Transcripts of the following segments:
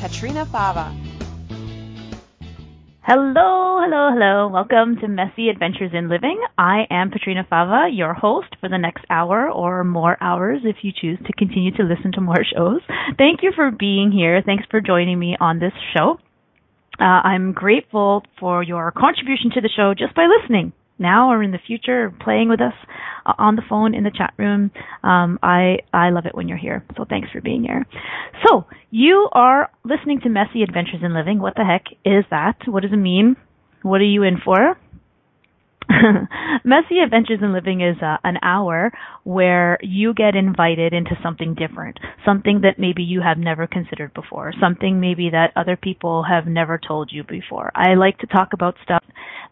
Petrina Fava. Hello, hello, hello. Welcome to Messy Adventures in Living. I am Petrina Fava, your host for the next hour or more hours if you choose to continue to listen to more shows. Thank you for being here. Thanks for joining me on this show. Uh, I'm grateful for your contribution to the show just by listening now or in the future, playing with us uh, on the phone in the chat room. Um, I I love it when you're here. So thanks for being here. So you are listening to Messy Adventures in Living. What the heck is that? What does it mean? What are you in for? Messy Adventures in Living is uh, an hour where you get invited into something different, something that maybe you have never considered before, something maybe that other people have never told you before. I like to talk about stuff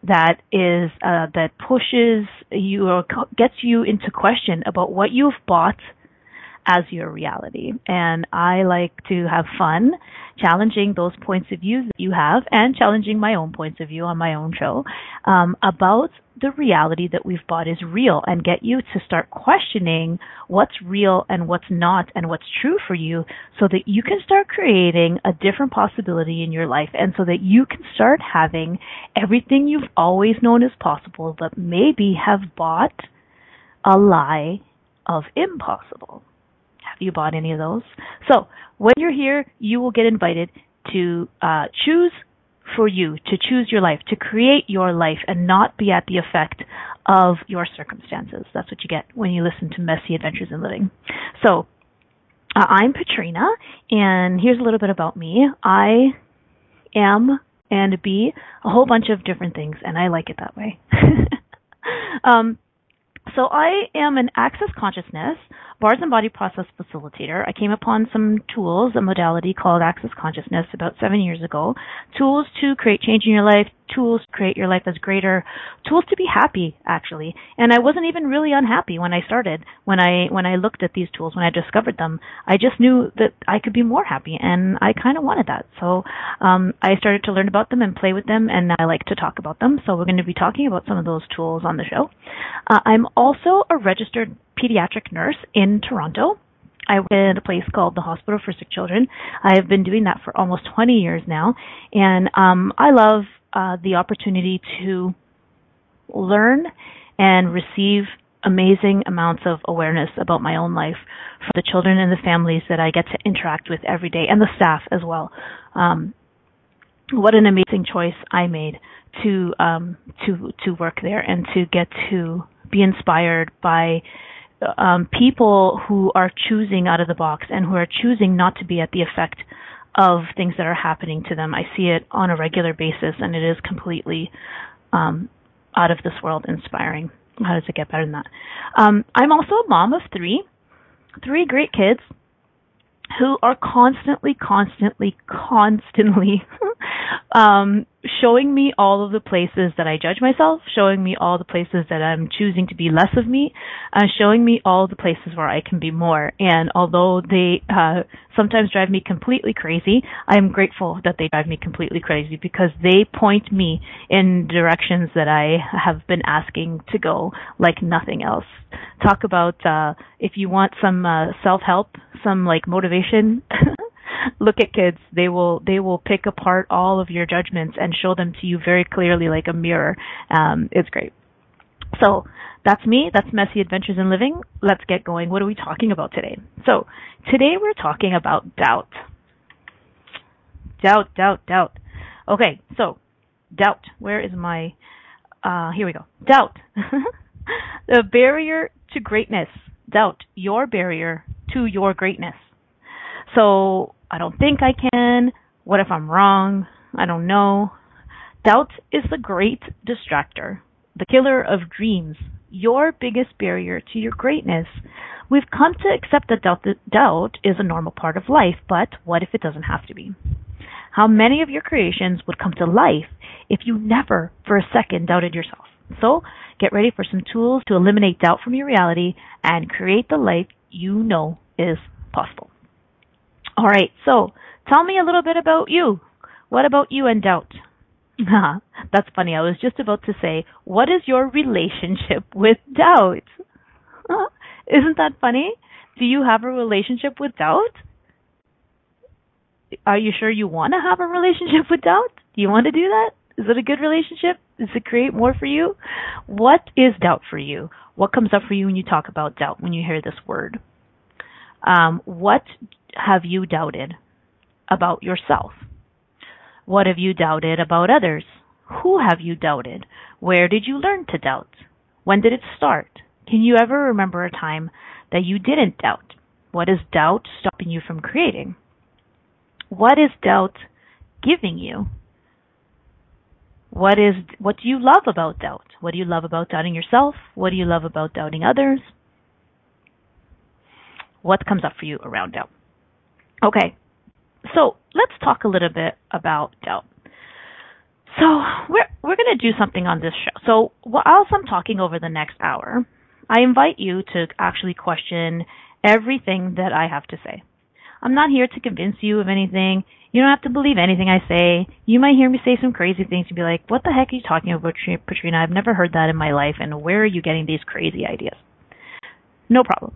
that is uh, that pushes you or gets you into question about what you've bought as your reality. And I like to have fun challenging those points of view that you have and challenging my own points of view on my own show um, about the reality that we've bought is real and get you to start questioning what's real and what's not and what's true for you so that you can start creating a different possibility in your life and so that you can start having everything you've always known as possible but maybe have bought a lie of impossible. You bought any of those? So when you're here, you will get invited to uh, choose for you to choose your life, to create your life and not be at the effect of your circumstances. That's what you get when you listen to Messy Adventures in Living. So, uh, I'm Petrina, and here's a little bit about me. I am and be a whole bunch of different things, and I like it that way. um, so I am an access consciousness bars and body process facilitator. I came upon some tools, a modality called access consciousness about seven years ago. Tools to create change in your life, tools to create your life as greater, tools to be happy actually. And I wasn't even really unhappy when I started. When I when I looked at these tools, when I discovered them, I just knew that I could be more happy and I kind of wanted that. So um I started to learn about them and play with them and I like to talk about them. So we're going to be talking about some of those tools on the show. Uh, I'm also a registered pediatric nurse in Toronto. I work at a place called the Hospital for Sick Children. I have been doing that for almost 20 years now, and um, I love uh, the opportunity to learn and receive amazing amounts of awareness about my own life for the children and the families that I get to interact with every day, and the staff as well. Um, what an amazing choice I made to um, to to work there and to get to be inspired by um, people who are choosing out of the box and who are choosing not to be at the effect of things that are happening to them. I see it on a regular basis, and it is completely um, out of this world inspiring. How does it get better than that? Um, I'm also a mom of three, three great kids who are constantly, constantly, constantly um, showing me all of the places that I judge myself, showing me all the places that I'm choosing to be less of me, uh, showing me all the places where I can be more. And although they uh, sometimes drive me completely crazy, I am grateful that they drive me completely crazy because they point me in directions that I have been asking to go like nothing else. Talk about uh, if you want some uh, self help, some like motivation. look at kids. They will they will pick apart all of your judgments and show them to you very clearly like a mirror. Um, it's great. So that's me. That's messy adventures in living. Let's get going. What are we talking about today? So today we're talking about doubt. Doubt doubt doubt. Okay so doubt. Where is my uh here we go. Doubt. The barrier to greatness. Doubt. Your barrier to your greatness. So I don't think I can. What if I'm wrong? I don't know. Doubt is the great distractor, the killer of dreams, your biggest barrier to your greatness. We've come to accept that doubt, that doubt is a normal part of life, but what if it doesn't have to be? how many of your creations would come to life if you never for a second doubted yourself. So, get ready for some tools to eliminate doubt from your reality and create the life you know is possible. All right, so tell me a little bit about you. What about you and doubt? That's funny. I was just about to say, what is your relationship with doubt? Isn't that funny? Do you have a relationship with doubt? Are you sure you want to have a relationship with doubt? Do you want to do that? Is it a good relationship? Does it create more for you? What is doubt for you? What comes up for you when you talk about doubt, when you hear this word? Um, what have you doubted about yourself? What have you doubted about others? Who have you doubted? Where did you learn to doubt? When did it start? Can you ever remember a time that you didn't doubt? What is doubt stopping you from creating? What is doubt giving you? What is what do you love about doubt? What do you love about doubting yourself? What do you love about doubting others? What comes up for you around doubt? Okay. So, let's talk a little bit about doubt. So, we're we're going to do something on this show. So, while I'm talking over the next hour, I invite you to actually question everything that I have to say. I'm not here to convince you of anything. You don't have to believe anything I say. You might hear me say some crazy things and be like, what the heck are you talking about, Petrina? I've never heard that in my life, and where are you getting these crazy ideas? No problem.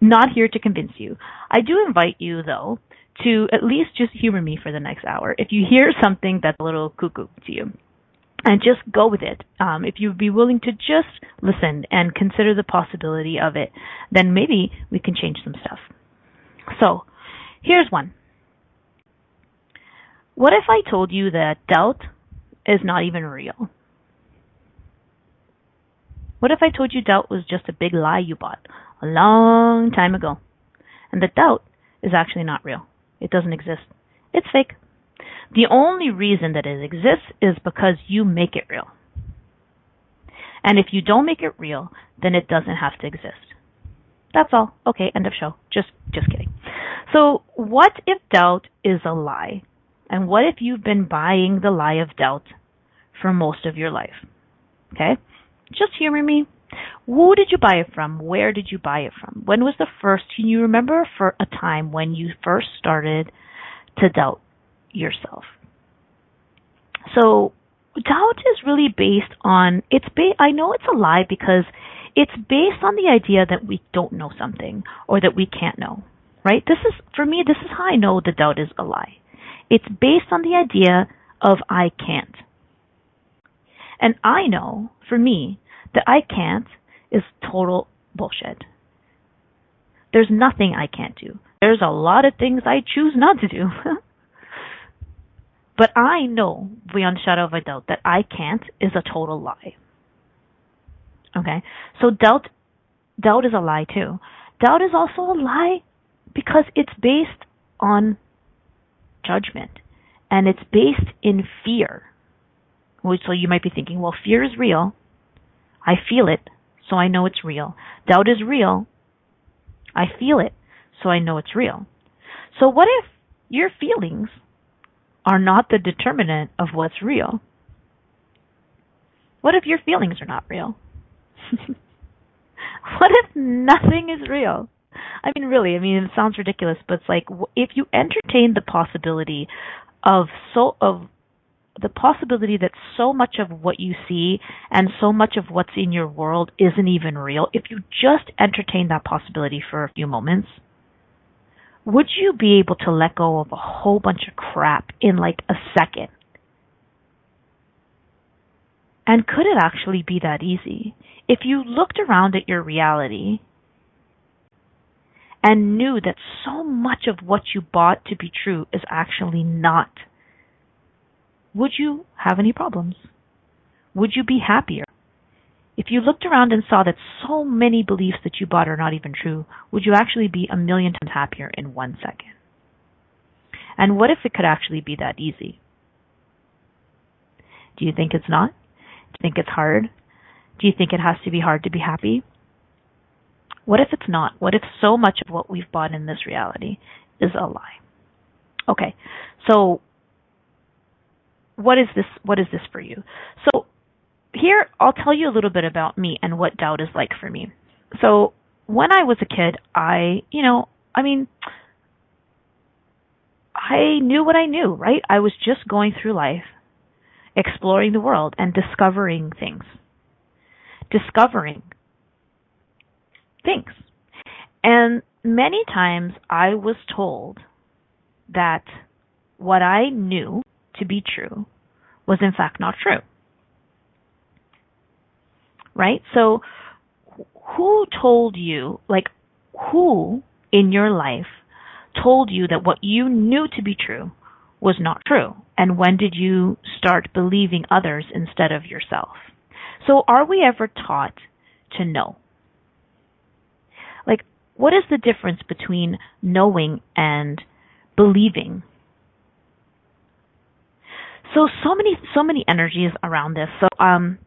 Not here to convince you. I do invite you, though, to at least just humor me for the next hour. If you hear something that's a little cuckoo to you, and just go with it. Um, if you'd be willing to just listen and consider the possibility of it, then maybe we can change some stuff. So, Here's one. What if I told you that doubt is not even real? What if I told you doubt was just a big lie you bought a long time ago? And the doubt is actually not real. It doesn't exist. It's fake. The only reason that it exists is because you make it real. And if you don't make it real, then it doesn't have to exist. That's all. Okay, end of show. Just just kidding. So, what if doubt is a lie? And what if you've been buying the lie of doubt for most of your life? Okay? Just humor me. Who did you buy it from? Where did you buy it from? When was the first, can you remember for a time when you first started to doubt yourself? So, doubt is really based on, it's ba- I know it's a lie because it's based on the idea that we don't know something or that we can't know right? This is, for me, this is how I know the doubt is a lie. It's based on the idea of I can't. And I know, for me, that I can't is total bullshit. There's nothing I can't do. There's a lot of things I choose not to do. but I know, beyond shadow of a doubt, that I can't is a total lie. Okay? So doubt, doubt is a lie too. Doubt is also a lie because it's based on judgment and it's based in fear. So you might be thinking, well, fear is real. I feel it, so I know it's real. Doubt is real. I feel it, so I know it's real. So what if your feelings are not the determinant of what's real? What if your feelings are not real? what if nothing is real? I mean, really, I mean, it sounds ridiculous, but it's like if you entertain the possibility of so of the possibility that so much of what you see and so much of what's in your world isn't even real, if you just entertain that possibility for a few moments, would you be able to let go of a whole bunch of crap in like a second? And could it actually be that easy? If you looked around at your reality and knew that so much of what you bought to be true is actually not, would you have any problems? Would you be happier? If you looked around and saw that so many beliefs that you bought are not even true, would you actually be a million times happier in one second? And what if it could actually be that easy? Do you think it's not? Do you think it's hard? Do you think it has to be hard to be happy? What if it's not? What if so much of what we've bought in this reality is a lie? Okay, so what is this what is this for you? So here I'll tell you a little bit about me and what doubt is like for me. So when I was a kid, I, you know, I mean, I knew what I knew, right? I was just going through life, exploring the world and discovering things. Discovering things. And many times I was told that what I knew to be true was in fact not true. Right? So who told you, like, who in your life told you that what you knew to be true was not true? And when did you start believing others instead of yourself? So are we ever taught to know? Like, what is the difference between knowing and believing? So, so many, so many energies around this. So, um,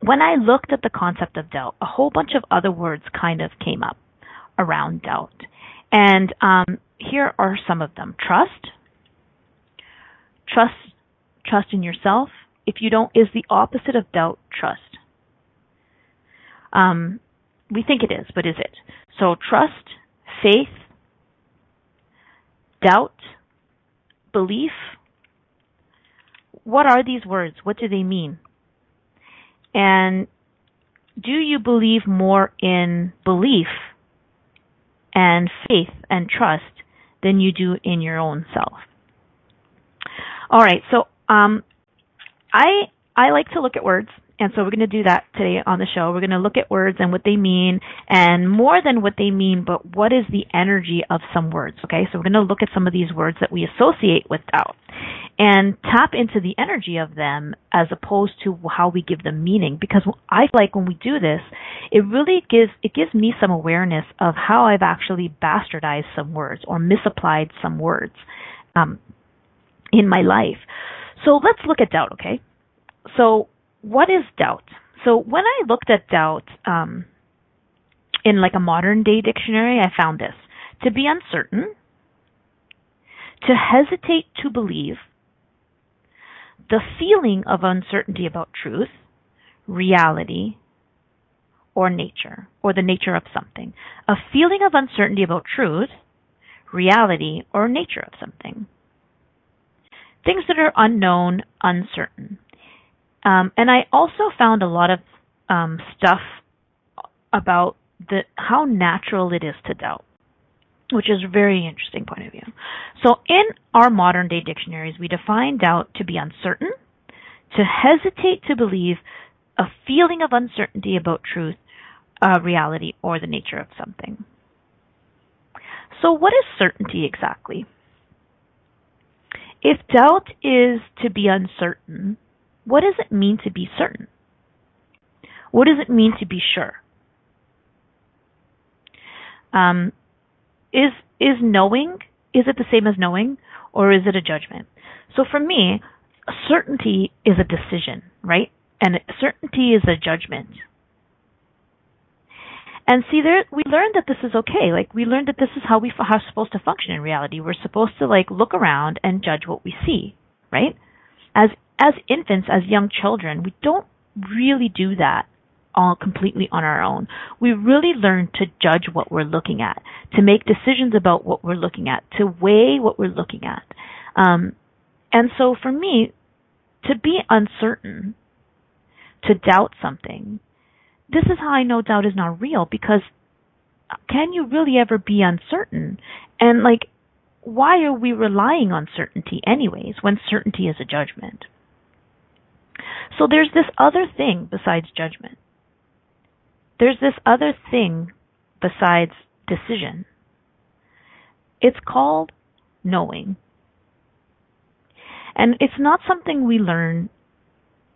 when I looked at the concept of doubt, a whole bunch of other words kind of came up around doubt. And um, here are some of them trust, trust, trust in yourself. If you don't, is the opposite of doubt trust. Um, we think it is, but is it? So trust, faith, doubt, belief. What are these words? What do they mean? And do you believe more in belief and faith and trust than you do in your own self? All right, so um, I I like to look at words and so we're going to do that today on the show. We're going to look at words and what they mean and more than what they mean, but what is the energy of some words. Okay. So we're going to look at some of these words that we associate with doubt and tap into the energy of them as opposed to how we give them meaning because I like when we do this, it really gives, it gives me some awareness of how I've actually bastardized some words or misapplied some words, um, in my life. So let's look at doubt, okay? So what is doubt? So when I looked at doubt um, in like a modern day dictionary, I found this to be uncertain, to hesitate to believe, the feeling of uncertainty about truth, reality, or nature, or the nature of something. A feeling of uncertainty about truth, reality, or nature of something. Things that are unknown, uncertain. Um, and I also found a lot of um, stuff about the how natural it is to doubt, which is a very interesting point of view. So in our modern day dictionaries, we define doubt to be uncertain, to hesitate to believe, a feeling of uncertainty about truth, uh, reality, or the nature of something. So what is certainty exactly? If doubt is to be uncertain, what does it mean to be certain? What does it mean to be sure? Um, is is knowing is it the same as knowing or is it a judgment? So for me, certainty is a decision, right? And certainty is a judgment. And see, there we learned that this is okay. Like we learned that this is how we are supposed to function in reality. We're supposed to like look around and judge what we see, right? As as infants, as young children, we don't really do that all completely on our own. We really learn to judge what we're looking at, to make decisions about what we're looking at, to weigh what we're looking at. Um, and so for me, to be uncertain, to doubt something, this is how I know doubt is not real because can you really ever be uncertain? And like, why are we relying on certainty anyways when certainty is a judgment? So there's this other thing besides judgment. There's this other thing besides decision. It's called knowing. And it's not something we learn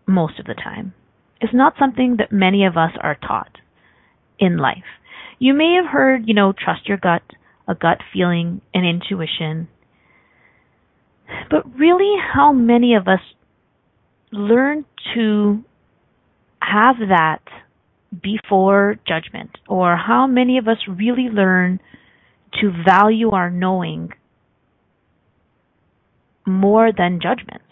most of the time. It's not something that many of us are taught in life. You may have heard, you know, trust your gut, a gut feeling, an intuition. But really, how many of us learn to have that before judgment, or how many of us really learn to value our knowing more than judgments.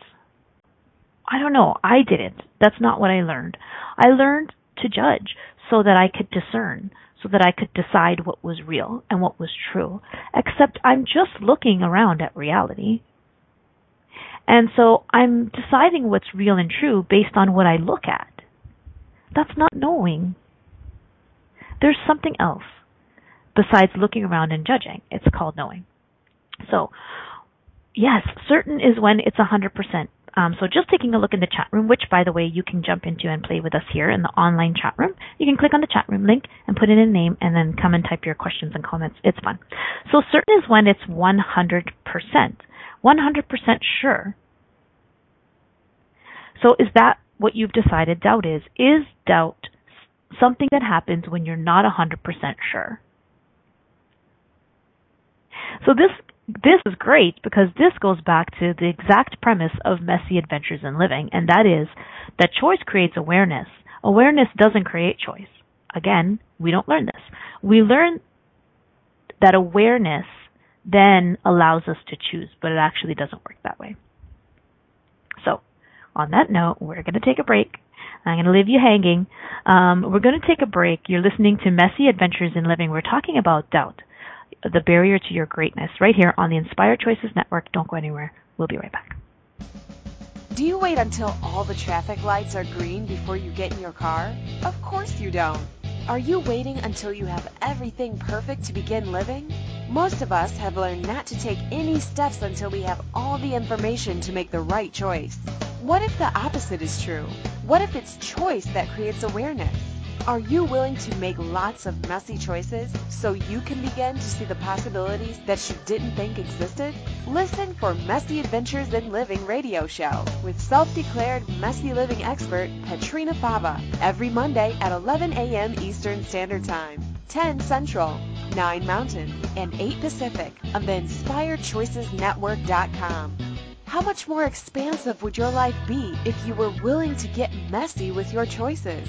I don't know. I didn't. That's not what I learned. I learned to judge so that I could discern, so that I could decide what was real and what was true. Except I'm just looking around at reality. And so I'm deciding what's real and true based on what I look at. That's not knowing. There's something else besides looking around and judging. It's called knowing. So, yes, certain is when it's 100%. Um, so just taking a look in the chat room, which by the way you can jump into and play with us here in the online chat room. You can click on the chat room link and put in a name and then come and type your questions and comments. It's fun. So certain is when it's 100%. 100% sure. So is that what you've decided doubt is? Is doubt something that happens when you're not 100% sure? So this this is great because this goes back to the exact premise of messy adventures in living, and that is that choice creates awareness. Awareness doesn't create choice. Again, we don't learn this. We learn that awareness then allows us to choose, but it actually doesn't work that way. On that note, we're going to take a break. I'm going to leave you hanging. Um, we're going to take a break. You're listening to Messy Adventures in Living. We're talking about doubt the barrier to your greatness right here on the Inspired Choices Network. Don't go anywhere. We'll be right back. Do you wait until all the traffic lights are green before you get in your car? Of course you don't. Are you waiting until you have everything perfect to begin living? Most of us have learned not to take any steps until we have all the information to make the right choice. What if the opposite is true? What if it's choice that creates awareness? Are you willing to make lots of messy choices so you can begin to see the possibilities that you didn't think existed? Listen for Messy Adventures in Living radio show with self-declared messy living expert Petrina Fava every Monday at 11 a.m. Eastern Standard Time, 10 Central, 9 Mountain, and 8 Pacific on the InspiredChoicesNetwork.com. How much more expansive would your life be if you were willing to get messy with your choices?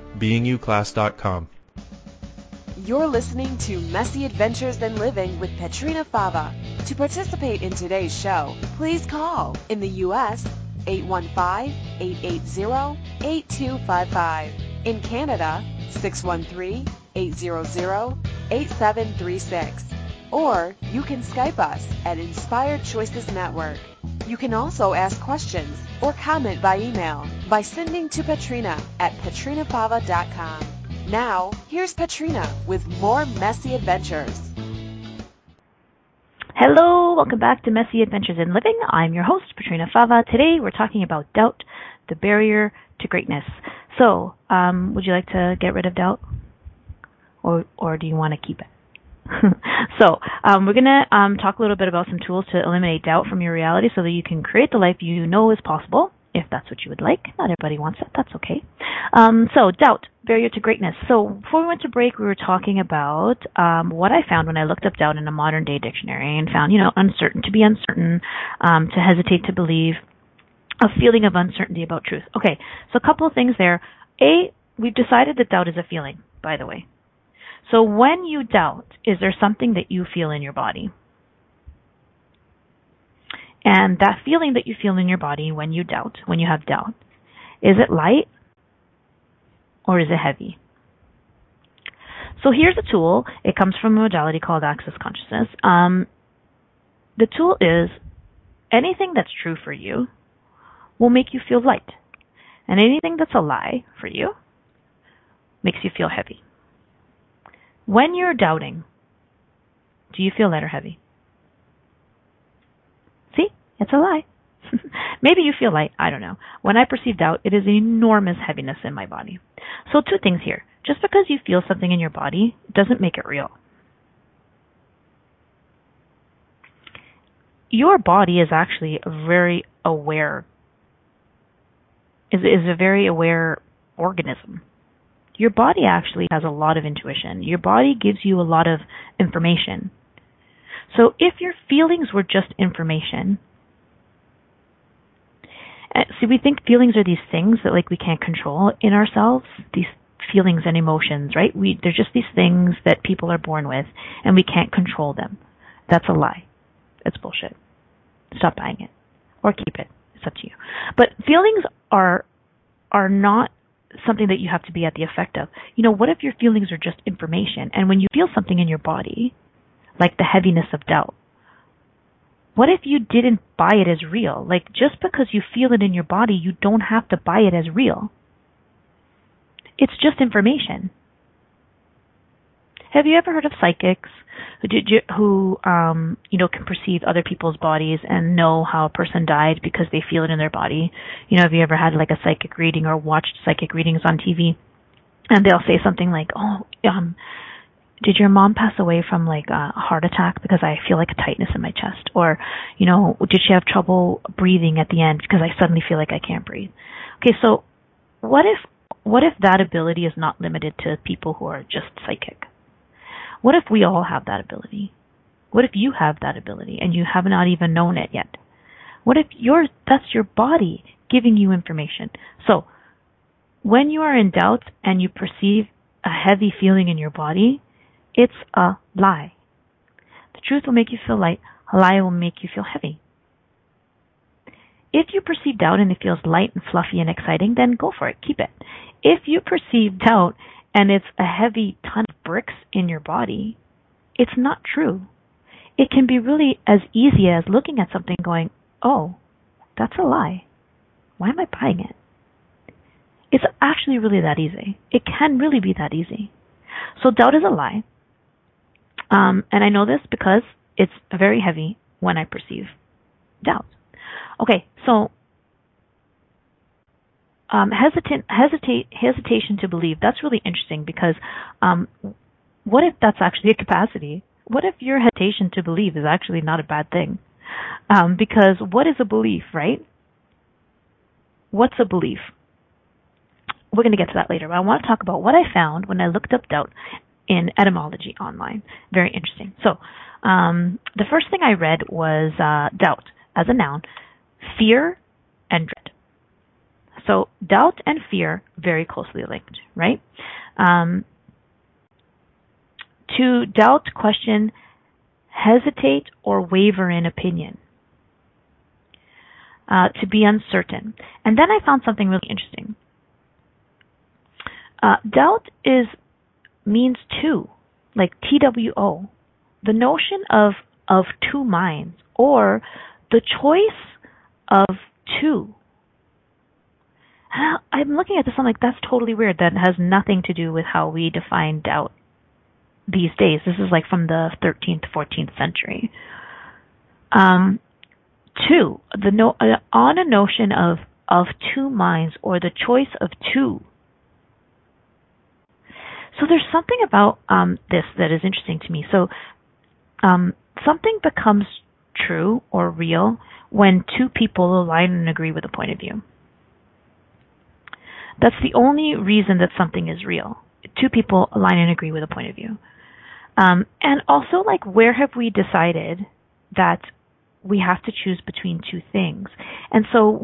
beingyouclass.com. You're listening to Messy Adventures in Living with Petrina Fava. To participate in today's show, please call in the U.S. 815-880-8255. In Canada, 613-800-8736. Or you can Skype us at Inspired Choices Network. You can also ask questions or comment by email by sending to Petrina at petrinafava.com. Now, here's Petrina with more messy adventures. Hello, welcome back to Messy Adventures in Living. I'm your host, Petrina Fava. Today we're talking about doubt, the barrier to greatness. So, um, would you like to get rid of doubt? Or, or do you want to keep it? so um, we're going to um, talk a little bit about some tools to eliminate doubt from your reality so that you can create the life you know is possible if that's what you would like. Not everybody wants that. That's okay. Um, so doubt, barrier to greatness. So before we went to break, we were talking about um, what I found when I looked up doubt in a modern day dictionary and found, you know, uncertain, to be uncertain, um, to hesitate to believe, a feeling of uncertainty about truth. Okay, so a couple of things there. A, we've decided that doubt is a feeling, by the way. So when you doubt, is there something that you feel in your body? And that feeling that you feel in your body when you doubt, when you have doubt, is it light or is it heavy? So here's a tool. It comes from a modality called Access Consciousness. Um, the tool is anything that's true for you, will make you feel light. And anything that's a lie for you makes you feel heavy. When you're doubting, do you feel light or heavy? See, it's a lie. Maybe you feel light, I don't know. When I perceive doubt, it is an enormous heaviness in my body. So, two things here. Just because you feel something in your body doesn't make it real. Your body is actually very aware is is a very aware organism. Your body actually has a lot of intuition. Your body gives you a lot of information. So if your feelings were just information, uh, see, we think feelings are these things that like we can't control in ourselves. These feelings and emotions, right? We they're just these things that people are born with, and we can't control them. That's a lie. That's bullshit. Stop buying it, or keep it. It's up to you. But feelings are are not something that you have to be at the effect of. You know, what if your feelings are just information, and when you feel something in your body, like the heaviness of doubt, what if you didn't buy it as real? Like, just because you feel it in your body, you don't have to buy it as real. It's just information. Have you ever heard of psychics who did you, who um you know can perceive other people's bodies and know how a person died because they feel it in their body? You know, have you ever had like a psychic reading or watched psychic readings on TV? And they'll say something like, "Oh, um did your mom pass away from like a heart attack because I feel like a tightness in my chest or you know did she have trouble breathing at the end because I suddenly feel like I can't breathe okay so what if what if that ability is not limited to people who are just psychic what if we all have that ability what if you have that ability and you have not even known it yet what if your that's your body giving you information so when you are in doubt and you perceive a heavy feeling in your body it's a lie. The truth will make you feel light. A lie will make you feel heavy. If you perceive doubt and it feels light and fluffy and exciting, then go for it. Keep it. If you perceive doubt and it's a heavy ton of bricks in your body, it's not true. It can be really as easy as looking at something going, oh, that's a lie. Why am I buying it? It's actually really that easy. It can really be that easy. So doubt is a lie. Um, and I know this because it's very heavy when I perceive doubt. Okay, so um, hesitant, hesitate, hesitation to believe. That's really interesting because um, what if that's actually a capacity? What if your hesitation to believe is actually not a bad thing? Um, because what is a belief, right? What's a belief? We're going to get to that later, but I want to talk about what I found when I looked up doubt in etymology online. Very interesting. So, um, the first thing I read was uh, doubt as a noun, fear. So, doubt and fear very closely linked, right? Um, to doubt, question, hesitate, or waver in opinion. Uh, to be uncertain. And then I found something really interesting. Uh, doubt is means two, like T W O. The notion of of two minds or the choice of two. I'm looking at this, I'm like, that's totally weird. That has nothing to do with how we define doubt these days. This is like from the 13th, 14th century. Um, two, the no, uh, on a notion of of two minds or the choice of two so there's something about um, this that is interesting to me. So um, something becomes true or real when two people align and agree with a point of view. That's the only reason that something is real. Two people align and agree with a point of view. Um, and also, like, where have we decided that we have to choose between two things? And so,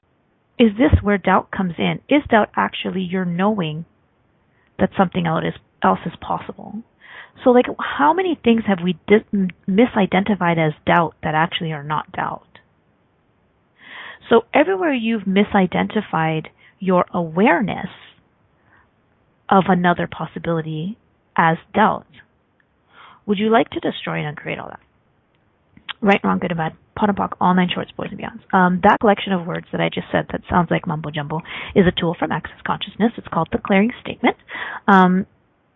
is this where doubt comes in? Is doubt actually your knowing that something else is possible. So, like, how many things have we dis- misidentified as doubt that actually are not doubt? So, everywhere you've misidentified your awareness of another possibility as doubt, would you like to destroy and uncreate all that? Right, Wrong, Good and Bad, POD and POC, All Nine Shorts, Boys and Beyonds. Um, that collection of words that I just said that sounds like mumbo jumbo is a tool from Access Consciousness. It's called the Clearing Statement. Um,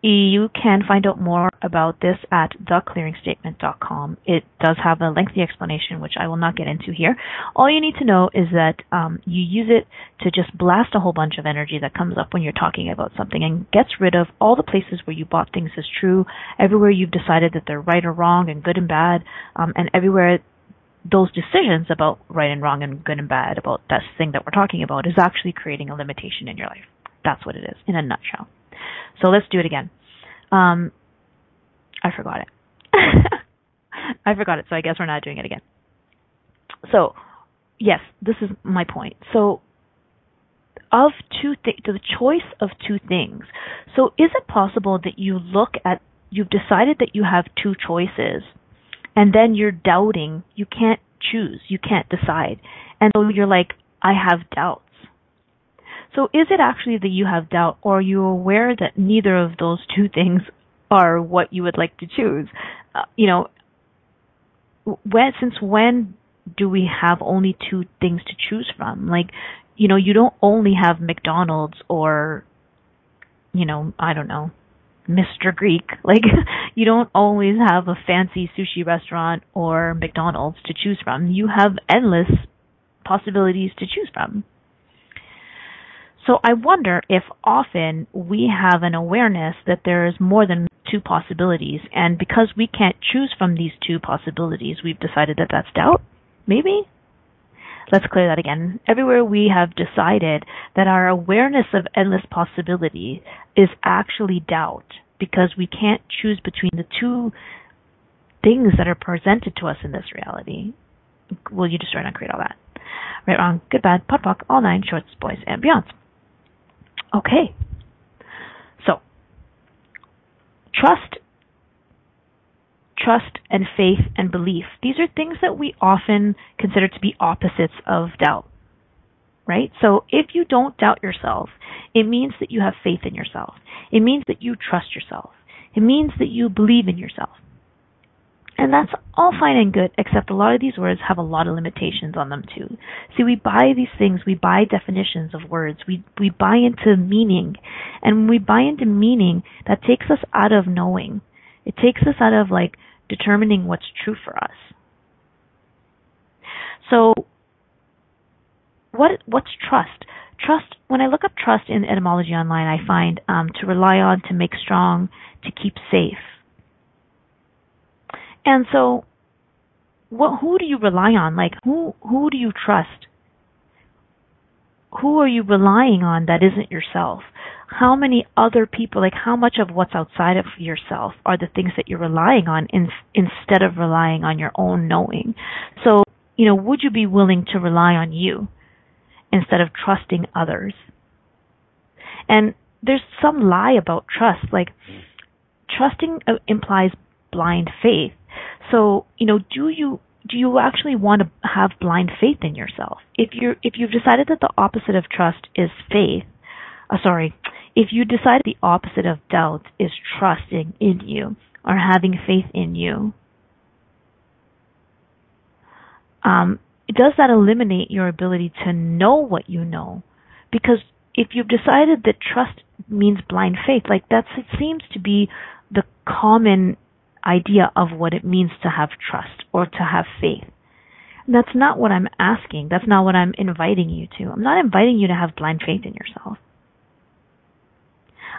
you can find out more about this at theclearingstatement.com. It does have a lengthy explanation, which I will not get into here. All you need to know is that um, you use it to just blast a whole bunch of energy that comes up when you're talking about something and gets rid of all the places where you bought things as true, everywhere you've decided that they're right or wrong and good and bad, um, and everywhere those decisions about right and wrong and good and bad about that thing that we're talking about is actually creating a limitation in your life. That's what it is in a nutshell. So let's do it again. Um, I forgot it. I forgot it, so I guess we're not doing it again. So, yes, this is my point. So, of two things, the choice of two things. So, is it possible that you look at, you've decided that you have two choices, and then you're doubting, you can't choose, you can't decide, and so you're like, I have doubts. So is it actually that you have doubt, or are you aware that neither of those two things are what you would like to choose? Uh, you know, when since when do we have only two things to choose from? Like, you know, you don't only have McDonald's or, you know, I don't know, Mr. Greek. Like, you don't always have a fancy sushi restaurant or McDonald's to choose from. You have endless possibilities to choose from. So I wonder if often we have an awareness that there is more than two possibilities, and because we can't choose from these two possibilities, we've decided that that's doubt? Maybe? Let's clear that again. Everywhere we have decided that our awareness of endless possibility is actually doubt because we can't choose between the two things that are presented to us in this reality. Will you destroy and create all that? Right, wrong, good, bad, POC, all nine, shorts, boys, and beyonds. Okay. So, trust, trust and faith and belief. These are things that we often consider to be opposites of doubt. Right? So if you don't doubt yourself, it means that you have faith in yourself. It means that you trust yourself. It means that you believe in yourself. And that's all fine and good, except a lot of these words have a lot of limitations on them too. See, we buy these things, we buy definitions of words, we, we buy into meaning. And when we buy into meaning, that takes us out of knowing. It takes us out of like determining what's true for us. So, what what's trust? Trust. When I look up trust in etymology online, I find um, to rely on, to make strong, to keep safe. And so, what, who do you rely on? Like, who, who do you trust? Who are you relying on that isn't yourself? How many other people, like how much of what's outside of yourself are the things that you're relying on in, instead of relying on your own knowing? So, you know, would you be willing to rely on you instead of trusting others? And there's some lie about trust, like trusting uh, implies blind faith. So, you know, do you do you actually want to have blind faith in yourself? If you're if you've decided that the opposite of trust is faith, uh, sorry, if you decide the opposite of doubt is trusting in you or having faith in you, um, does that eliminate your ability to know what you know? Because if you've decided that trust means blind faith, like that seems to be the common idea of what it means to have trust or to have faith. That's not what I'm asking. That's not what I'm inviting you to. I'm not inviting you to have blind faith in yourself.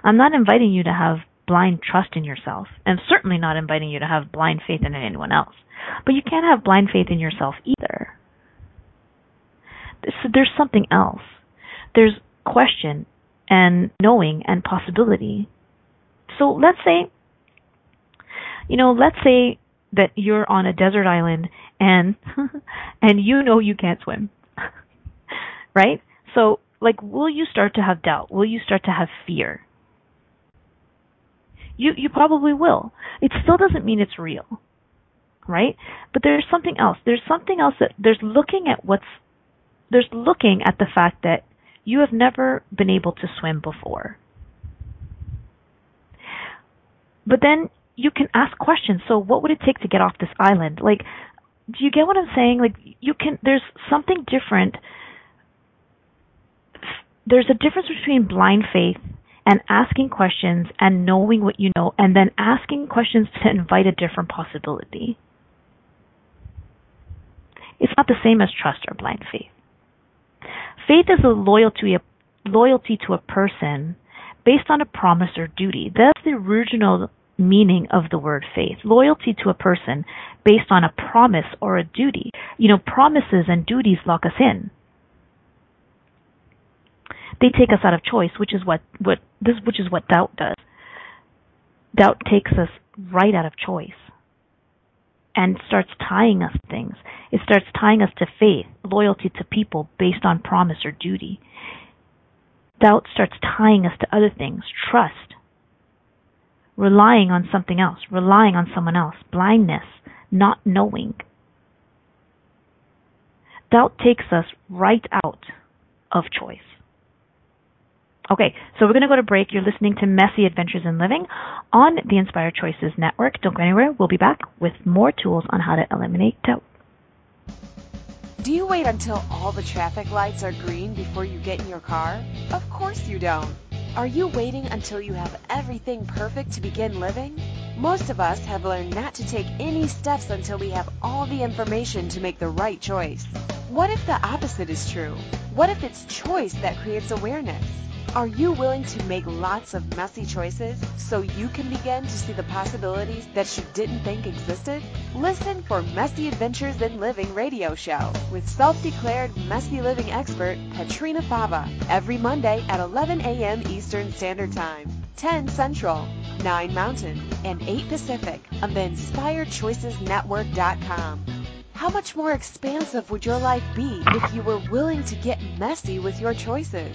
I'm not inviting you to have blind trust in yourself, and certainly not inviting you to have blind faith in anyone else. But you can't have blind faith in yourself either. So there's something else. There's question and knowing and possibility. So let's say you know, let's say that you're on a desert island and and you know you can't swim. right? So, like will you start to have doubt? Will you start to have fear? You you probably will. It still doesn't mean it's real. Right? But there's something else. There's something else that there's looking at what's there's looking at the fact that you have never been able to swim before. But then you can ask questions. So what would it take to get off this island? Like do you get what I'm saying? Like you can there's something different. There's a difference between blind faith and asking questions and knowing what you know and then asking questions to invite a different possibility. It's not the same as trust or blind faith. Faith is a loyalty, a loyalty to a person based on a promise or duty. That's the original meaning of the word faith. Loyalty to a person based on a promise or a duty. You know, promises and duties lock us in. They take us out of choice, which is what, what this which is what doubt does. Doubt takes us right out of choice and starts tying us things. It starts tying us to faith, loyalty to people based on promise or duty. Doubt starts tying us to other things, trust, relying on something else, relying on someone else, blindness, not knowing. Doubt takes us right out of choice. Okay, so we're going to go to break. You're listening to Messy Adventures in Living on the Inspired Choices Network. Don't go anywhere. We'll be back with more tools on how to eliminate doubt. Do you wait until all the traffic lights are green before you get in your car? Of course you don't. Are you waiting until you have everything perfect to begin living? Most of us have learned not to take any steps until we have all the information to make the right choice. What if the opposite is true? What if it's choice that creates awareness? Are you willing to make lots of messy choices so you can begin to see the possibilities that you didn't think existed? Listen for Messy Adventures in Living radio show with self-declared messy living expert Petrina Fava every Monday at 11 a.m. Eastern Standard Time, 10 Central, 9 Mountain, and 8 Pacific on the InspiredChoicesNetwork.com. How much more expansive would your life be if you were willing to get messy with your choices?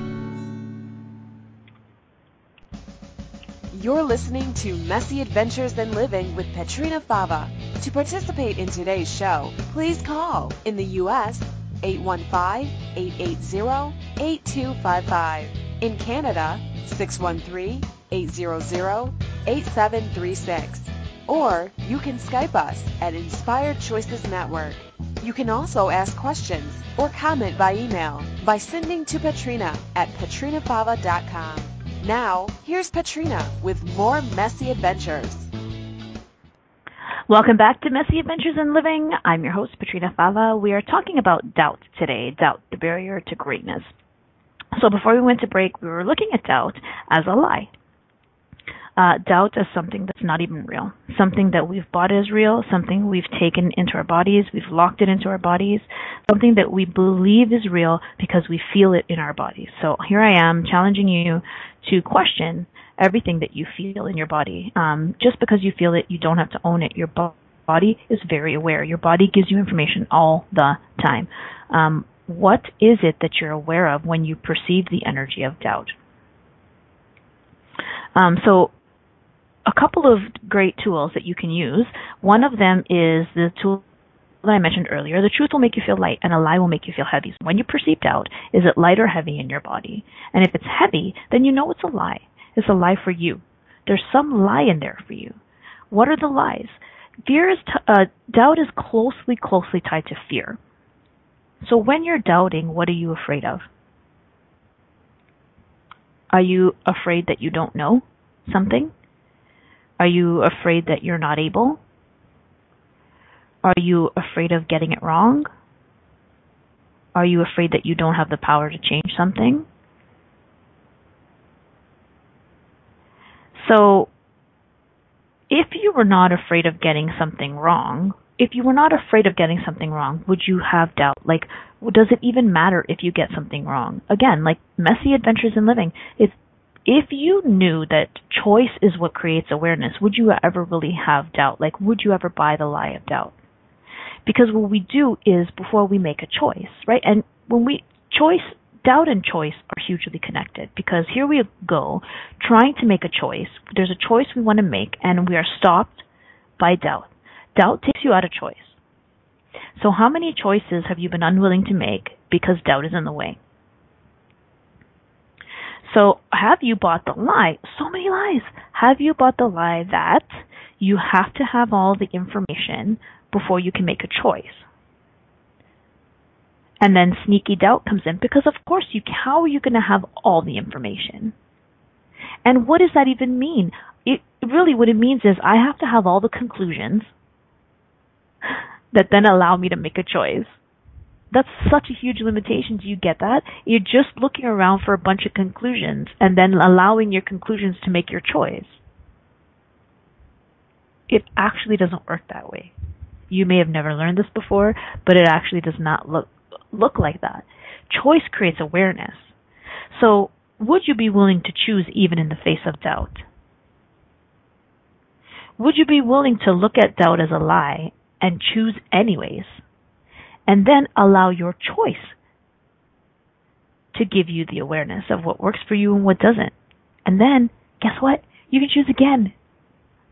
You're listening to Messy Adventures in Living with Petrina Fava. To participate in today's show, please call in the U.S. 815-880-8255. In Canada, 613-800-8736. Or you can Skype us at Inspired Choices Network. You can also ask questions or comment by email by sending to Petrina at petrinafava.com. Now, here's Petrina with more messy adventures. Welcome back to Messy Adventures in Living. I'm your host, Petrina Fava. We are talking about doubt today, doubt, the barrier to greatness. So before we went to break, we were looking at doubt as a lie uh, doubt as something that's not even real, something that we've bought as real, something we've taken into our bodies, we've locked it into our bodies, something that we believe is real because we feel it in our bodies. So here I am challenging you to question everything that you feel in your body. Um, just because you feel it, you don't have to own it. Your bo- body is very aware. Your body gives you information all the time. Um, what is it that you're aware of when you perceive the energy of doubt? Um, so a couple of great tools that you can use. One of them is the tool that I mentioned earlier. The truth will make you feel light, and a lie will make you feel heavy. So when you perceive doubt, is it light or heavy in your body? And if it's heavy, then you know it's a lie. It's a lie for you. There's some lie in there for you. What are the lies? Fear is t- uh, doubt is closely, closely tied to fear. So when you're doubting, what are you afraid of? Are you afraid that you don't know something? Are you afraid that you're not able? Are you afraid of getting it wrong? Are you afraid that you don't have the power to change something? So, if you were not afraid of getting something wrong, if you were not afraid of getting something wrong, would you have doubt? Like, does it even matter if you get something wrong? Again, like messy adventures in living. If if you knew that choice is what creates awareness, would you ever really have doubt? Like, would you ever buy the lie of doubt? Because what we do is before we make a choice, right? And when we choice, doubt and choice are hugely connected because here we go trying to make a choice. There's a choice we want to make and we are stopped by doubt. Doubt takes you out of choice. So how many choices have you been unwilling to make because doubt is in the way? So have you bought the lie? So many lies. Have you bought the lie that you have to have all the information before you can make a choice? And then sneaky doubt comes in because of course you how are you going to have all the information? And what does that even mean? It really what it means is I have to have all the conclusions that then allow me to make a choice. That's such a huge limitation. Do you get that? You're just looking around for a bunch of conclusions and then allowing your conclusions to make your choice. It actually doesn't work that way. You may have never learned this before, but it actually does not look look like that. Choice creates awareness. So, would you be willing to choose even in the face of doubt? Would you be willing to look at doubt as a lie and choose anyways? And then allow your choice to give you the awareness of what works for you and what doesn't. And then, guess what? You can choose again.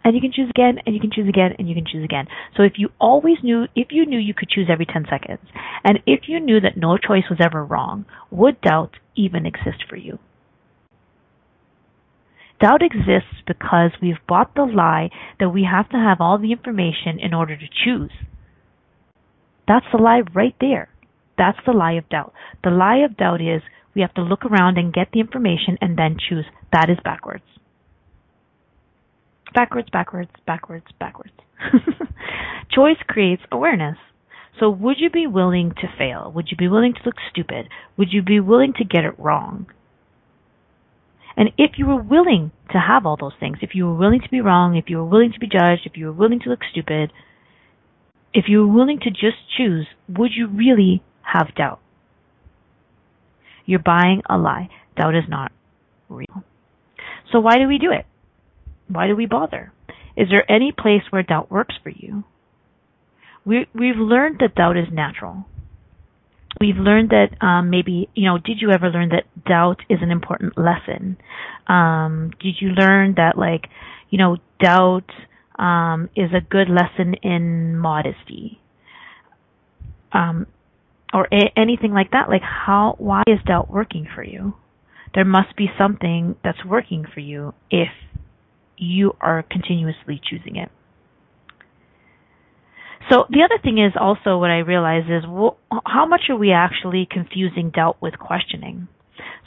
And you can choose again, and you can choose again, and you can choose again. So if you always knew, if you knew you could choose every 10 seconds, and if you knew that no choice was ever wrong, would doubt even exist for you? Doubt exists because we've bought the lie that we have to have all the information in order to choose. That's the lie right there. That's the lie of doubt. The lie of doubt is we have to look around and get the information and then choose. That is backwards. Backwards, backwards, backwards, backwards. Choice creates awareness. So would you be willing to fail? Would you be willing to look stupid? Would you be willing to get it wrong? And if you were willing to have all those things, if you were willing to be wrong, if you were willing to be judged, if you were willing to look stupid, if you were willing to just choose, would you really have doubt? You're buying a lie. Doubt is not real. So why do we do it? Why do we bother? Is there any place where doubt works for you? We, we've learned that doubt is natural. We've learned that um, maybe you know did you ever learn that doubt is an important lesson? Um, did you learn that like you know doubt um, is a good lesson in modesty? Um, or a- anything like that? Like how why is doubt working for you? There must be something that's working for you if you are continuously choosing it so the other thing is also what I realize is well, how much are we actually confusing doubt with questioning?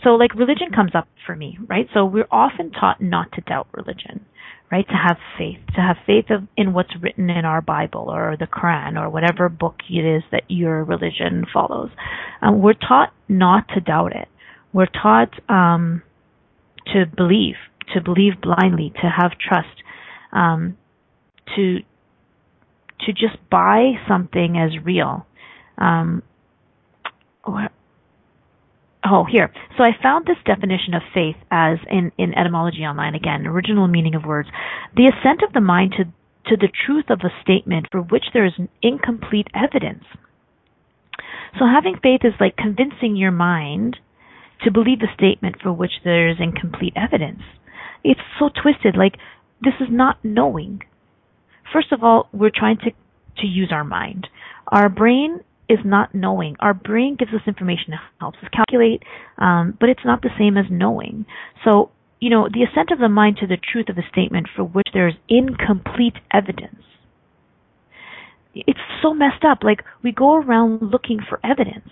So like religion comes up for me, right? So we're often taught not to doubt religion, right? To have faith, to have faith of, in what's written in our Bible or the Quran or whatever book it is that your religion follows. Um, we're taught not to doubt it. We're taught um, to believe, to believe blindly, to have trust, um, to to just buy something as real. Um, oh, here. So I found this definition of faith as in, in etymology online again, original meaning of words. The assent of the mind to, to the truth of a statement for which there is incomplete evidence. So having faith is like convincing your mind to believe the statement for which there is incomplete evidence. It's so twisted. Like, this is not knowing. First of all, we're trying to, to use our mind. Our brain is not knowing. Our brain gives us information helps us calculate, um, but it's not the same as knowing. So, you know, the assent of the mind to the truth of a statement for which there is incomplete evidence. It's so messed up. Like, we go around looking for evidence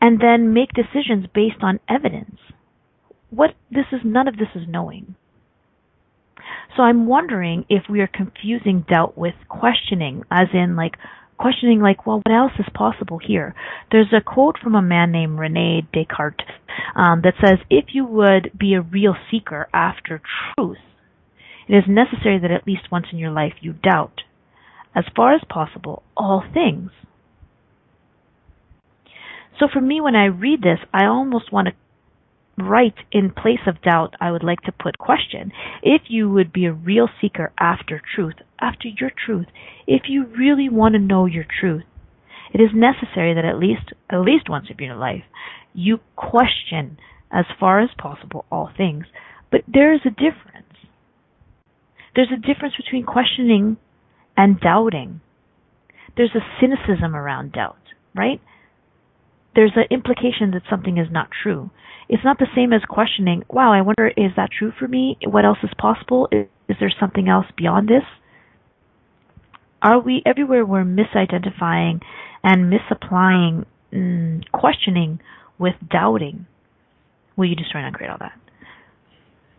and then make decisions based on evidence. What this is, none of this is knowing. So I'm wondering if we are confusing doubt with questioning, as in like questioning like, well, what else is possible here? There's a quote from a man named Rene Descartes um, that says, if you would be a real seeker after truth, it is necessary that at least once in your life you doubt, as far as possible, all things. So for me, when I read this, I almost want to write in place of doubt, I would like to put question. If you would be a real seeker after truth, after your truth, if you really want to know your truth, it is necessary that at least at least once in your life you question as far as possible all things. But there is a difference. There's a difference between questioning and doubting. There's a cynicism around doubt, right? There's an implication that something is not true. It's not the same as questioning, wow, I wonder, is that true for me? What else is possible? Is, is there something else beyond this? Are we everywhere we're misidentifying and misapplying mm, questioning with doubting? Will you destroy and create all that?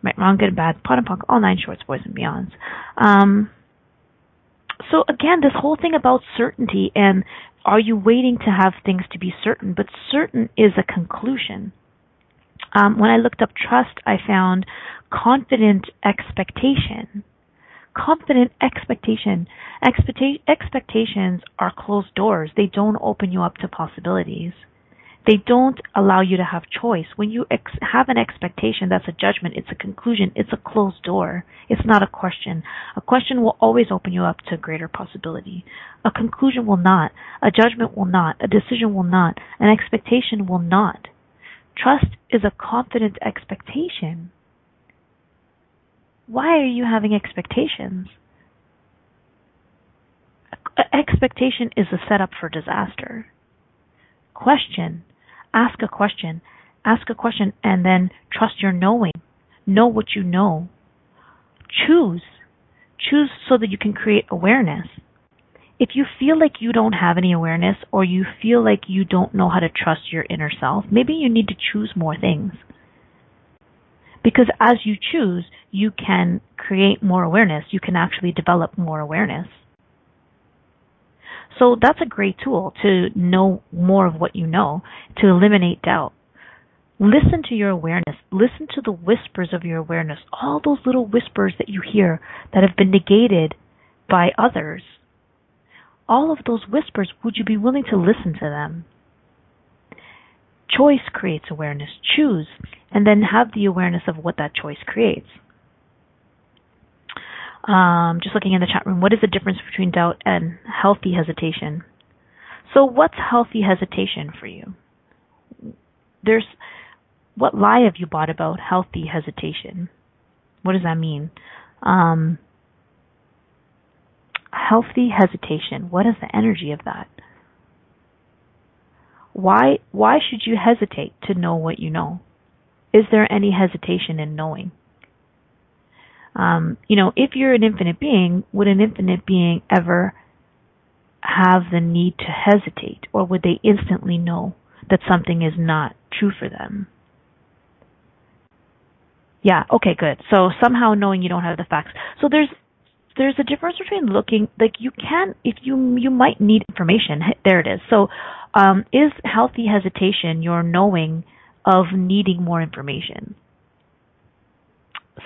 Right, wrong, good, bad, POD and POC, all nine shorts, boys and beyonds. Um, so again, this whole thing about certainty and are you waiting to have things to be certain? But certain is a conclusion. Um, when I looked up trust, I found confident expectation. Confident expectation. Expecta- expectations are closed doors. They don't open you up to possibilities. They don't allow you to have choice. When you ex- have an expectation, that's a judgment. It's a conclusion. It's a closed door. It's not a question. A question will always open you up to greater possibility. A conclusion will not. A judgment will not. A decision will not. An expectation will not. Trust is a confident expectation. Why are you having expectations? Expectation is a setup for disaster. Question. Ask a question. Ask a question and then trust your knowing. Know what you know. Choose. Choose so that you can create awareness if you feel like you don't have any awareness or you feel like you don't know how to trust your inner self, maybe you need to choose more things. Because as you choose, you can create more awareness. You can actually develop more awareness. So that's a great tool to know more of what you know, to eliminate doubt. Listen to your awareness. Listen to the whispers of your awareness. All those little whispers that you hear that have been negated by others all of those whispers, would you be willing to listen to them? Choice creates awareness. Choose, and then have the awareness of what that choice creates. Um, just looking in the chat room, what is the difference between doubt and healthy hesitation? So, what's healthy hesitation for you? There's what lie have you bought about healthy hesitation? What does that mean? Um, healthy hesitation. What is the energy of that? Why why should you hesitate to know what you know? Is there any hesitation in knowing? Um, you know, if you're an infinite being, would an infinite being ever have the need to hesitate, or would they instantly know that something is not true for them? Yeah, okay, good. So somehow knowing you don't have the facts. So there's there's a difference between looking like you can if you you might need information. There it is. So, um, is healthy hesitation your knowing of needing more information?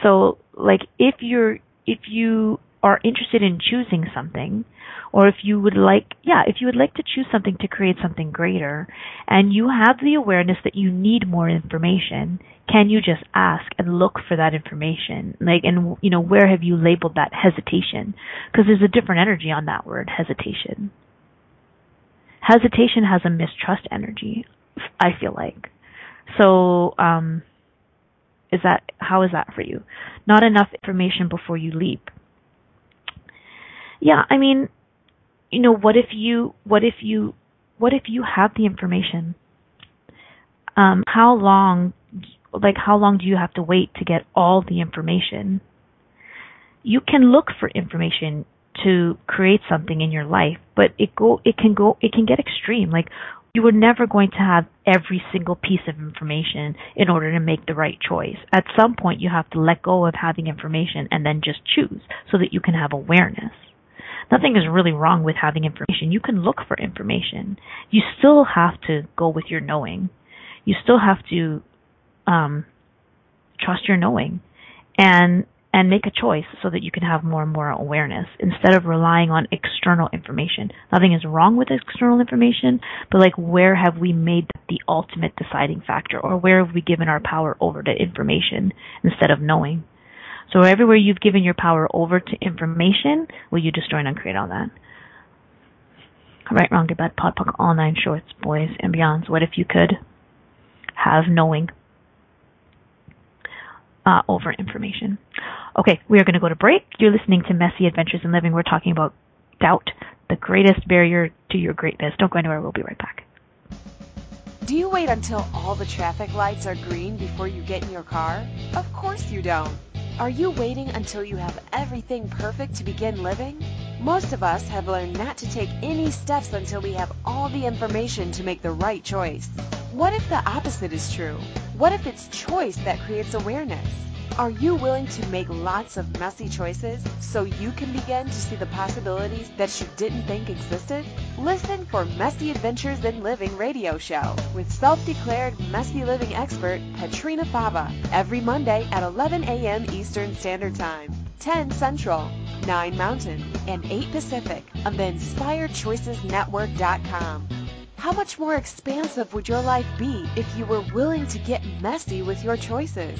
So, like if you're if you are interested in choosing something, or if you would like, yeah, if you would like to choose something to create something greater, and you have the awareness that you need more information, can you just ask and look for that information? Like, and you know, where have you labeled that hesitation? Because there's a different energy on that word, hesitation. Hesitation has a mistrust energy, I feel like. So, um, is that how is that for you? Not enough information before you leap. Yeah, I mean, you know, what if you, what if you, what if you have the information? Um, how long, like, how long do you have to wait to get all the information? You can look for information to create something in your life, but it go, it can go, it can get extreme. Like, you are never going to have every single piece of information in order to make the right choice. At some point, you have to let go of having information and then just choose so that you can have awareness. Nothing is really wrong with having information. You can look for information. You still have to go with your knowing. You still have to um, trust your knowing, and and make a choice so that you can have more and more awareness instead of relying on external information. Nothing is wrong with external information, but like where have we made the ultimate deciding factor or where have we given our power over to information instead of knowing? So everywhere you've given your power over to information, will you destroy and uncreate all that? Right, wrong, good, bad, POD, POC, all nine shorts, boys and beyonds. What if you could have knowing uh, over information? Okay, we are going to go to break. You're listening to Messy Adventures in Living. We're talking about doubt, the greatest barrier to your greatness. Don't go anywhere. We'll be right back. Do you wait until all the traffic lights are green before you get in your car? Of course you don't. Are you waiting until you have everything perfect to begin living? Most of us have learned not to take any steps until we have all the information to make the right choice. What if the opposite is true? What if it's choice that creates awareness? Are you willing to make lots of messy choices so you can begin to see the possibilities that you didn't think existed? Listen for Messy Adventures in Living radio show with self-declared messy living expert Petrina Fava every Monday at 11 a.m. Eastern Standard Time, 10 Central, 9 Mountain, and 8 Pacific on the InspiredChoicesNetwork.com. How much more expansive would your life be if you were willing to get messy with your choices?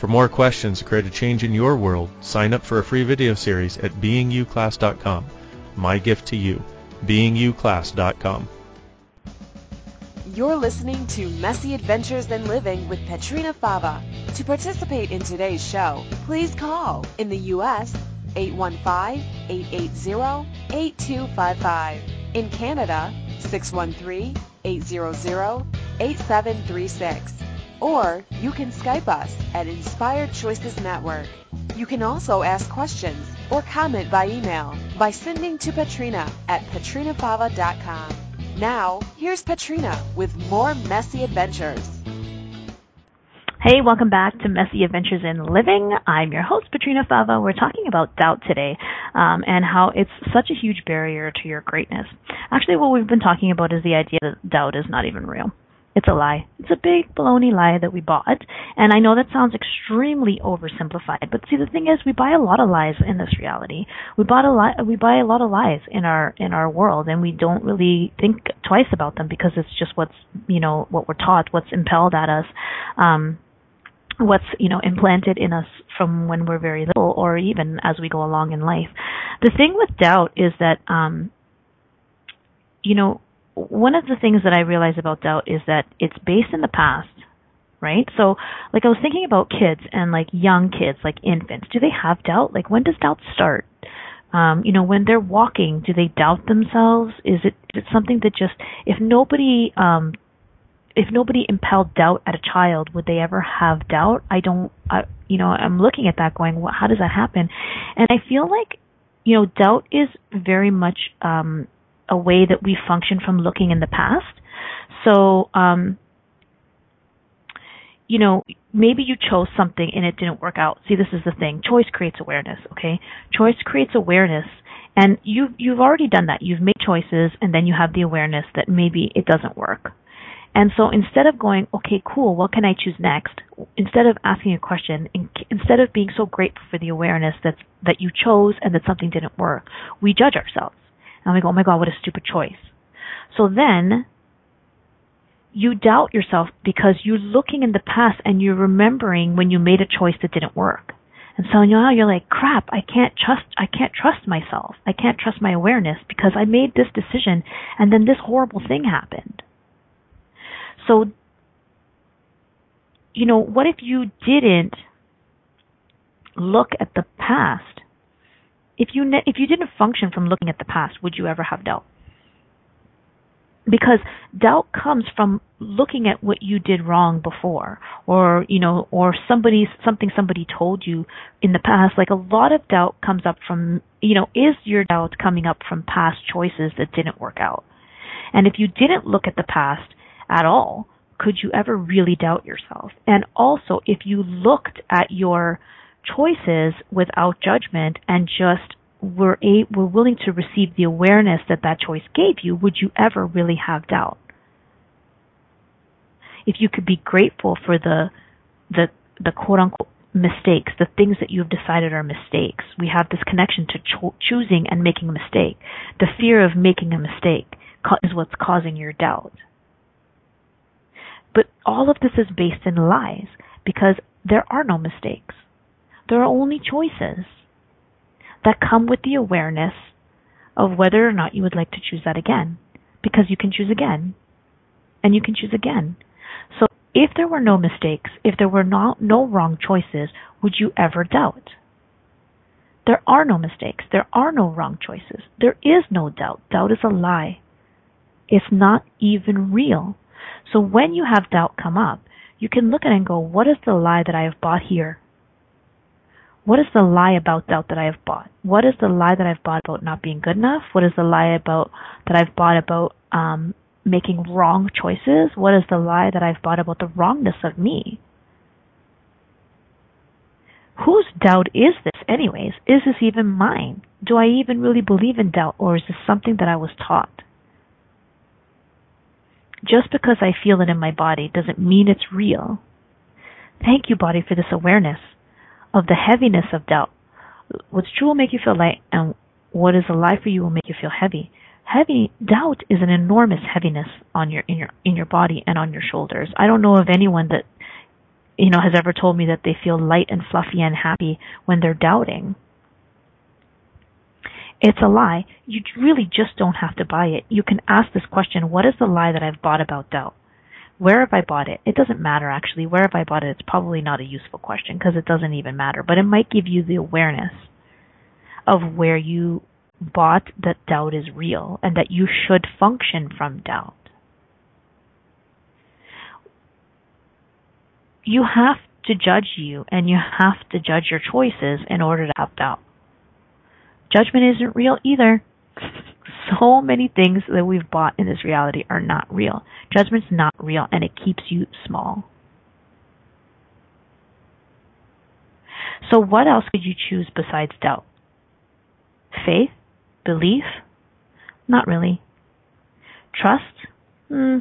For more questions to create a change in your world, sign up for a free video series at beingyouclass.com. My gift to you, beingyouclass.com. You're listening to Messy Adventures in Living with Petrina Fava. To participate in today's show, please call in the U.S. 815-880-8255. In Canada, 613-800-8736 or you can Skype us at Inspired Choices Network. You can also ask questions or comment by email by sending to Patrina at patrinafava.com. Now, here's Patrina with more messy adventures. Hey, welcome back to Messy Adventures in Living. I'm your host, Patrina Fava. We're talking about doubt today um, and how it's such a huge barrier to your greatness. Actually, what we've been talking about is the idea that doubt is not even real. It's a lie. It's a big baloney lie that we bought. And I know that sounds extremely oversimplified, but see the thing is we buy a lot of lies in this reality. We bought a lot we buy a lot of lies in our in our world and we don't really think twice about them because it's just what's you know, what we're taught, what's impelled at us. Um what's you know implanted in us from when we're very little or even as we go along in life the thing with doubt is that um you know one of the things that I realize about doubt is that it's based in the past, right? So, like I was thinking about kids and like young kids, like infants. Do they have doubt? Like when does doubt start? Um, you know, when they're walking, do they doubt themselves? Is it, is it something that just if nobody um if nobody impelled doubt at a child, would they ever have doubt? I don't. I, you know, I'm looking at that, going, well, how does that happen? And I feel like, you know, doubt is very much um, a way that we function from looking in the past. So, um, you know, maybe you chose something and it didn't work out. See, this is the thing. Choice creates awareness, okay? Choice creates awareness and you you've already done that. You've made choices and then you have the awareness that maybe it doesn't work. And so instead of going, okay, cool, what can I choose next? Instead of asking a question, instead of being so grateful for the awareness that that you chose and that something didn't work, we judge ourselves. And we go, oh my God, what a stupid choice. So then you doubt yourself because you're looking in the past and you're remembering when you made a choice that didn't work. And so now you're like, crap, I can't trust, I can't trust myself. I can't trust my awareness because I made this decision and then this horrible thing happened. So, you know, what if you didn't look at the past? If you, ne- if you didn't function from looking at the past, would you ever have doubt? because doubt comes from looking at what you did wrong before or you know or somebody something somebody told you in the past. Like a lot of doubt comes up from you know is your doubt coming up from past choices that didn't work out? And if you didn't look at the past at all could you ever really doubt yourself? And also if you looked at your choices without judgment and just were, a, were willing to receive the awareness that that choice gave you, would you ever really have doubt? If you could be grateful for the, the, the quote unquote mistakes, the things that you've decided are mistakes. We have this connection to cho- choosing and making a mistake. The fear of making a mistake is what's causing your doubt. But all of this is based in lies because there are no mistakes. There are only choices that come with the awareness of whether or not you would like to choose that again. Because you can choose again. And you can choose again. So if there were no mistakes, if there were no, no wrong choices, would you ever doubt? There are no mistakes. There are no wrong choices. There is no doubt. Doubt is a lie. It's not even real. So when you have doubt come up, you can look at it and go, what is the lie that I have bought here? What is the lie about doubt that I have bought? What is the lie that I've bought about not being good enough? What is the lie about that I've bought about um, making wrong choices? What is the lie that I've bought about the wrongness of me? Whose doubt is this, anyways? Is this even mine? Do I even really believe in doubt, or is this something that I was taught? Just because I feel it in my body doesn't mean it's real. Thank you, body, for this awareness of the heaviness of doubt. What's true will make you feel light, and what is a lie for you will make you feel heavy. Heavy doubt is an enormous heaviness on your in your in your body and on your shoulders. I don't know of anyone that you know has ever told me that they feel light and fluffy and happy when they're doubting. It's a lie. You really just don't have to buy it. You can ask this question, what is the lie that I've bought about doubt? Where have I bought it? It doesn't matter actually. Where have I bought it? It's probably not a useful question because it doesn't even matter, but it might give you the awareness of where you bought that doubt is real and that you should function from doubt. You have to judge you and you have to judge your choices in order to have doubt. Judgment isn't real either. so many things that we've bought in this reality are not real. Judgment's not real and it keeps you small. So what else could you choose besides doubt? Faith? Belief? Not really. Trust? Hmm,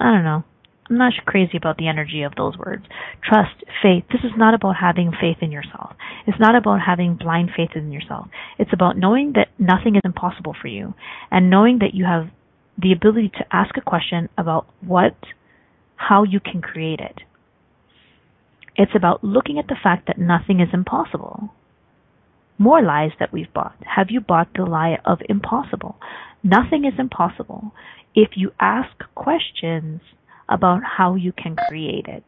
I don't know. I'm not crazy about the energy of those words. Trust, faith. This is not about having faith in yourself. It's not about having blind faith in yourself. It's about knowing that nothing is impossible for you and knowing that you have the ability to ask a question about what, how you can create it. It's about looking at the fact that nothing is impossible. More lies that we've bought. Have you bought the lie of impossible? Nothing is impossible. If you ask questions about how you can create it.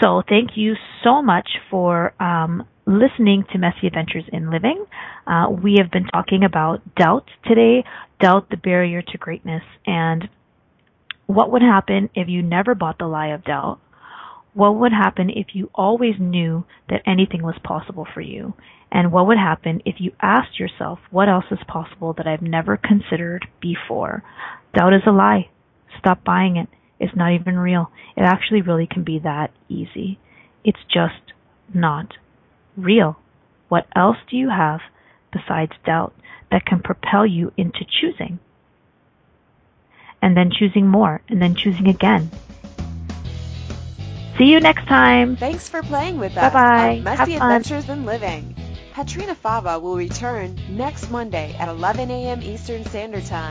So thank you so much for um, listening to Messy Adventures in Living. Uh, we have been talking about doubt today, doubt the barrier to greatness, and what would happen if you never bought the lie of doubt? What would happen if you always knew that anything was possible for you? And what would happen if you asked yourself, what else is possible that I've never considered before? Doubt is a lie. Stop buying it. It's not even real. It actually really can be that easy. It's just not real. What else do you have besides doubt that can propel you into choosing? And then choosing more, and then choosing again. See you next time. Thanks for playing with us Bye-bye. on Messy Have fun. Adventures in Living. Petrina Fava will return next Monday at 11 a.m. Eastern Standard Time.